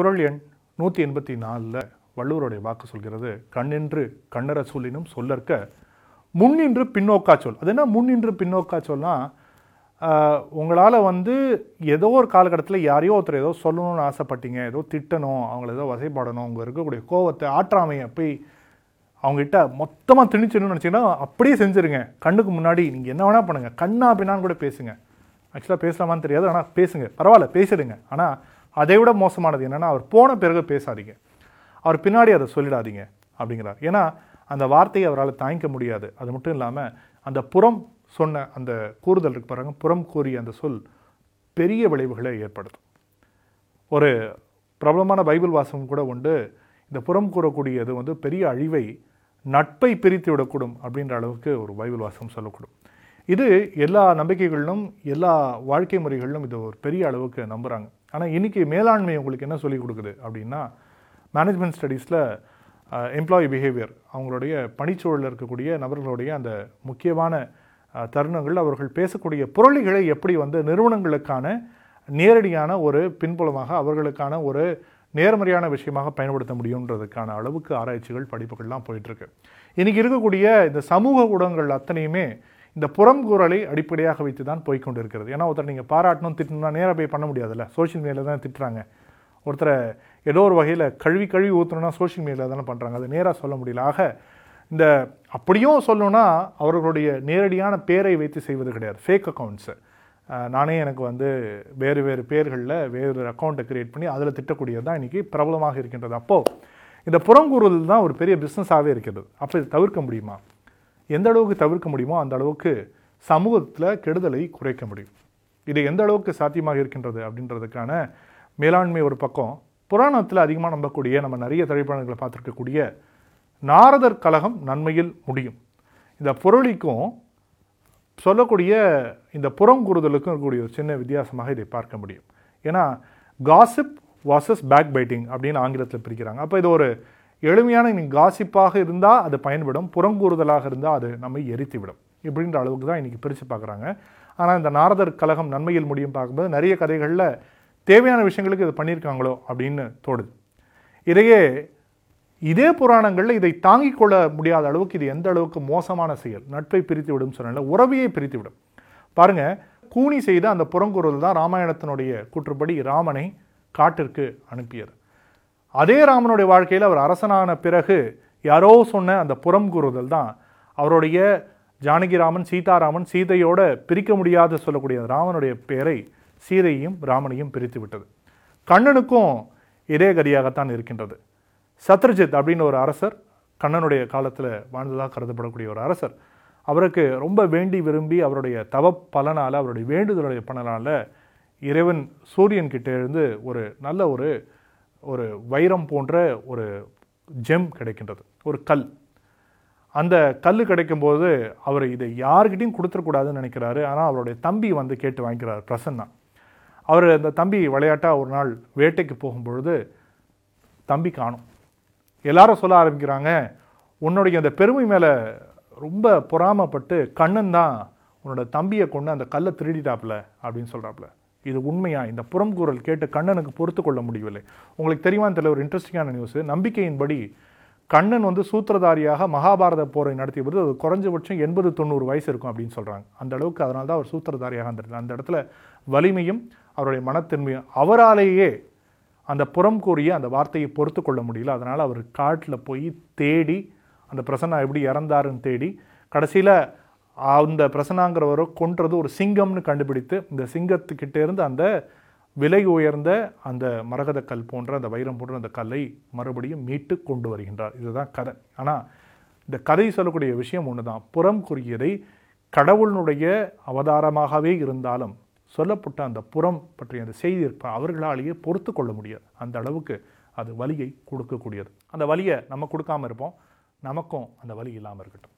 குரல் எண் நூற்றி எண்பத்தி நாலில் வள்ளுவருடைய வாக்கு சொல்கிறது கண்ணின்று கண்ணற சொல்லினும் சொல்லற்க முன்னின்று பின்னோக்கா சொல். அது என்ன முன்னின்று பின்னோக்கா சொல்னா உங்களால் வந்து ஏதோ ஒரு காலகட்டத்தில் யாரையோ ஒருத்தர் ஏதோ சொல்லணும்னு ஆசைப்பட்டீங்க ஏதோ திட்டணும் அவங்கள ஏதோ வசைப்படணும் அவங்க இருக்கக்கூடிய கோவத்தை ஆற்றாமையை போய் அவங்ககிட்ட மொத்தமாக திணிச்சிடணும்னு நினச்சிங்கன்னா அப்படியே செஞ்சுருங்க. கண்ணுக்கு முன்னாடி நீங்கள் என்ன வேணால் பண்ணுங்கள் கண்ணா பின்னான்னு கூட பேசுங்க. ஆக்சுவலாக பேசலாமான்னு தெரியாது ஆனால் பேசுங்க. பரவாயில்ல பேசிடுங்க. ஆனால் அதை விட மோசமானது என்னென்னா அவர் போன பிறகு பேசாதீங்க. அவர் பின்னாடி அதை சொல்லிடாதீங்க அப்படிங்கிறார். ஏன்னா அந்த வார்த்தையை அவரால் தாங்கிக்க முடியாது. அது மட்டும் இல்லாமல் அந்த புறம் சொன்ன அந்த கூறுதல் இருக்கு பாருங்க புறம் கூறிய அந்த சொல் பெரிய விளைவுகளை ஏற்படுத்தும். ஒரு பிரபலமான பைபிள் வாசகம் கூட உண்டு இந்த புறம் கூறக்கூடியது வந்து பெரிய அழிவை நட்பை பிரித்து விடக்கூடும் அப்படின்ற அளவுக்கு ஒரு பைபிள் வாசகம் சொல்லக்கூடும். இது எல்லா நம்பிக்கைகளிலும் எல்லா வாழ்க்கை முறைகளிலும் இது ஒரு பெரிய அளவுக்கு நம்புகிறாங்க ஆனால் இன்னைக்கு மேலாண்மை உங்களுக்கு என்ன சொல்லிக் கொடுக்குது அப்படின்னா மேனேஜ்மெண்ட் ஸ்டடீஸில் எம்ப்ளாயி பிஹேவியர் அவங்களுடைய பணிச்சூழலில் இருக்கக்கூடிய நபர்களுடைய அந்த முக்கியமான தருணங்கள் அவர்கள் பேசக்கூடிய புரளிகளை எப்படி வந்து நிறுவனங்களுக்கான நேரடியான ஒரு பின்புலமாக அவர்களுக்கான ஒரு நேர்மறையான விஷயமாக பயன்படுத்த முடியுன்றதுக்கான அளவுக்கு ஆராய்ச்சிகள் படிப்புகள்லாம் போயிட்டுருக்கு இன்றைக்கி இருக்கக்கூடிய இந்த சமூக ஊடகங்கள் அத்தனையுமே இந்த புறங்குறலை அடிப்படையாக வைத்து தான் போய்க்கொண்டிருக்கிறது. ஏன்னா ஒருத்தர் நீங்கள் பாராட்டணும் திட்டணும்னா நேராக போய் பண்ண முடியாதுல்ல. சோஷியல் மீடியாவில் தான் திட்டுறாங்க. ஒருத்தரை ஏதோ ஒரு வகையில் கழுவி கழுவி ஊற்றணும்னா சோஷியல் மீடியாவில் தானே பண்ணுறாங்க அது நேராக சொல்ல முடியல. ஆக இந்த அப்படியும் சொல்லணும்னா அவர்களுடைய நேரடியான பேரை வைத்து செய்வது கிடையாது. ஃபேக் அக்கௌண்ட்ஸு நானே எனக்கு வந்து வேறு வேறு பேர்களில் வேறு அக்கௌண்ட்டை க்ரியேட் பண்ணி அதில் திட்டக்கூடியது தான் இன்றைக்கி பிரபலமாக இருக்கின்றது. அப்போது இந்த புறங்கூறுதல் தான் ஒரு பெரிய பிஸ்னஸாகவே இருக்கிறது. அப்போ இது தவிர்க்க முடியுமா? எந்த அளவுக்கு தவிர்க்க முடியுமோ அந்த அளவுக்கு சமூகத்தில் கெடுதலை குறைக்க முடியும். இது எந்த அளவுக்கு சாத்தியமாக இருக்கின்றது அப்படின்றதுக்கான மேலாண்மை ஒரு பக்கம் புராணத்தில் அதிகமாக நம்பக்கூடிய நம்ம நிறைய திரைப்படங்களை பார்த்துருக்கக்கூடிய நாரதர் கழகம் நன்மையில் முடியும். இந்த பொருளிக்கும் சொல்லக்கூடிய இந்த புறங்குறுதலுக்கும் இருக்கக்கூடிய ஒரு சின்ன வித்தியாசமாக இதை பார்க்க முடியும். ஏன்னா காசிப் வாசஸ் பேக் பைட்டிங் அப்படின்னு ஆங்கிலத்தில் பிரிக்கிறாங்க. அப்போ இது ஒரு எளிமையான நீ காசிப்பாக இருந்தால் அது பயன்படும் புறங்கூறுதலாக இருந்தால் அது நம்மை எரித்து விடும் இப்படின்ற அளவுக்கு தான் இன்றைக்கி பிரித்து பார்க்குறாங்க. ஆனால் இந்த நாரதர் கழகம் நன்மையில் முடியும் பார்க்கும்போது நிறைய கதைகளில் தேவையான விஷயங்களுக்கு இது பண்ணியிருக்காங்களோ அப்படின்னு தோடுது இதையே இதே புராணங்களில் இதை தாங்கிக் கொள்ள முடியாத அளவுக்கு இது எந்த அளவுக்கு மோசமான செயல்? நட்பை பிரித்து விடும் சொன்னால உறவையே பிரித்து விடும் பாருங்க கூனி செய்த அந்த புறங்குறல் தான் ராமாயணத்தினுடைய கூற்றுப்படி ராமனை காட்டிற்கு அனுப்பியது. அதே ராமனுடைய வாழ்க்கையில் அவர் அரசனான பிறகு யாரோ சொன்ன அந்த புறம் கூறுதல் தான். அவருடைய ஜானகிராமன் சீதாராமன் சீதையோட பிரிக்க முடியாத சொல்லக்கூடிய ராமனுடைய பெயரை சீதையும் ராமனையும் பிரித்து விட்டது. கண்ணனுக்கும் இதே கதியாகத்தான் இருக்கின்றது. சத்ரஜித் அப்படின்னு ஒரு அரசர் கண்ணனுடைய காலத்தில் வாழ்ந்ததாக கருதப்படக்கூடிய ஒரு அரசர். அவருக்கு ரொம்ப வேண்டி விரும்பி அவருடைய தவ பலனால் அவருடைய வேண்டுதலுடைய பலனால் இறைவன் சூரியன்கிட்ட இருந்து ஒரு நல்ல ஒரு ஒரு வைரம் போன்ற ஒரு ஜெம் கிடைக்கின்றது. ஒரு கல். அந்த கல் கிடைக்கும்போது அவர் இதை யாருக்கிட்டையும் கொடுத்துடக்கூடாதுன்னு நினைக்கிறாரு. ஆனால் அவருடைய தம்பி வந்து கேட்டு வாங்கிக்கிறார் பிரசன்னா. அவர் அந்த தம்பி விளையாட்டாக ஒரு நாள் வேட்டைக்கு போகும்பொழுது தம்பி காணும். எல்லாரும் சொல்ல ஆரம்பிக்கிறாங்க உன்னுடைய அந்த பெருமை மேலே ரொம்ப பொறாமப்பட்டு கண்ணன் தான் உன்னோட தம்பியை கொண்டு அந்த கல்லை திருடிட்டாப்புல அப்படின்னு சொல்கிறாப்புல இது உண்மையா? இந்த புறம்கூறல் கேட்டு கண்ணனுக்கு பொறுத்து கொள்ள முடியவில்லை. உங்களுக்கு தெரியுமான்னு தெரியல ஒரு இன்ட்ரெஸ்டிங்கான நியூஸ் நம்பிக்கையின்படி கண்ணன் வந்து சூத்திரதாரியாக மகாபாரத போரை நடத்திய போது அது குறைஞ்சபட்சம் எண்பது தொண்ணூறு வயசு இருக்கும் அப்படின்னு சொல்கிறாங்க அந்த அளவுக்கு அதனால தான் அவர் சூத்திரதாரியாக இருந்திருந்தார் அந்த இடத்துல வலிமையும் அவருடைய மனத்தன்மையும் அவராலேயே அந்த புறம் கூறிய அந்த வார்த்தையை பொறுத்து கொள்ள முடியல. அதனால் அவர் காட்டில் போய் தேடி அந்த பிரசன்னா எப்படி இறந்தாருன்னு தேடி கடைசியில் அந்த பிரசனாங்கிறவரை கொன்றது ஒரு சிங்கம்னு கண்டுபிடித்து இந்த சிங்கத்துக்கிட்டேருந்து அந்த விலை உயர்ந்த அந்த மரகத கல் போன்ற அந்த வைரம் போன்ற அந்த கல்லை மறுபடியும் மீட்டு கொண்டு வருகின்றார். இதுதான் கதை. ஆனால் இந்த கதை சொல்லக்கூடிய விஷயம் ஒன்று தான் புறம் கூறியதை கடவுளினுடைய அவதாரமாகவே இருந்தாலும் சொல்லப்பட்ட அந்த புறம் பற்றிய அந்த செய்தி இருப்ப அவர்களாலேயே பொறுத்து கொள்ள முடியாது. அந்த அளவுக்கு அது வலியை கொடுக்கக்கூடியது. அந்த வலியை நம்ம கொடுக்காம இருப்போம். நமக்கும் அந்த வலி இல்லாமல் இருக்கட்டும்.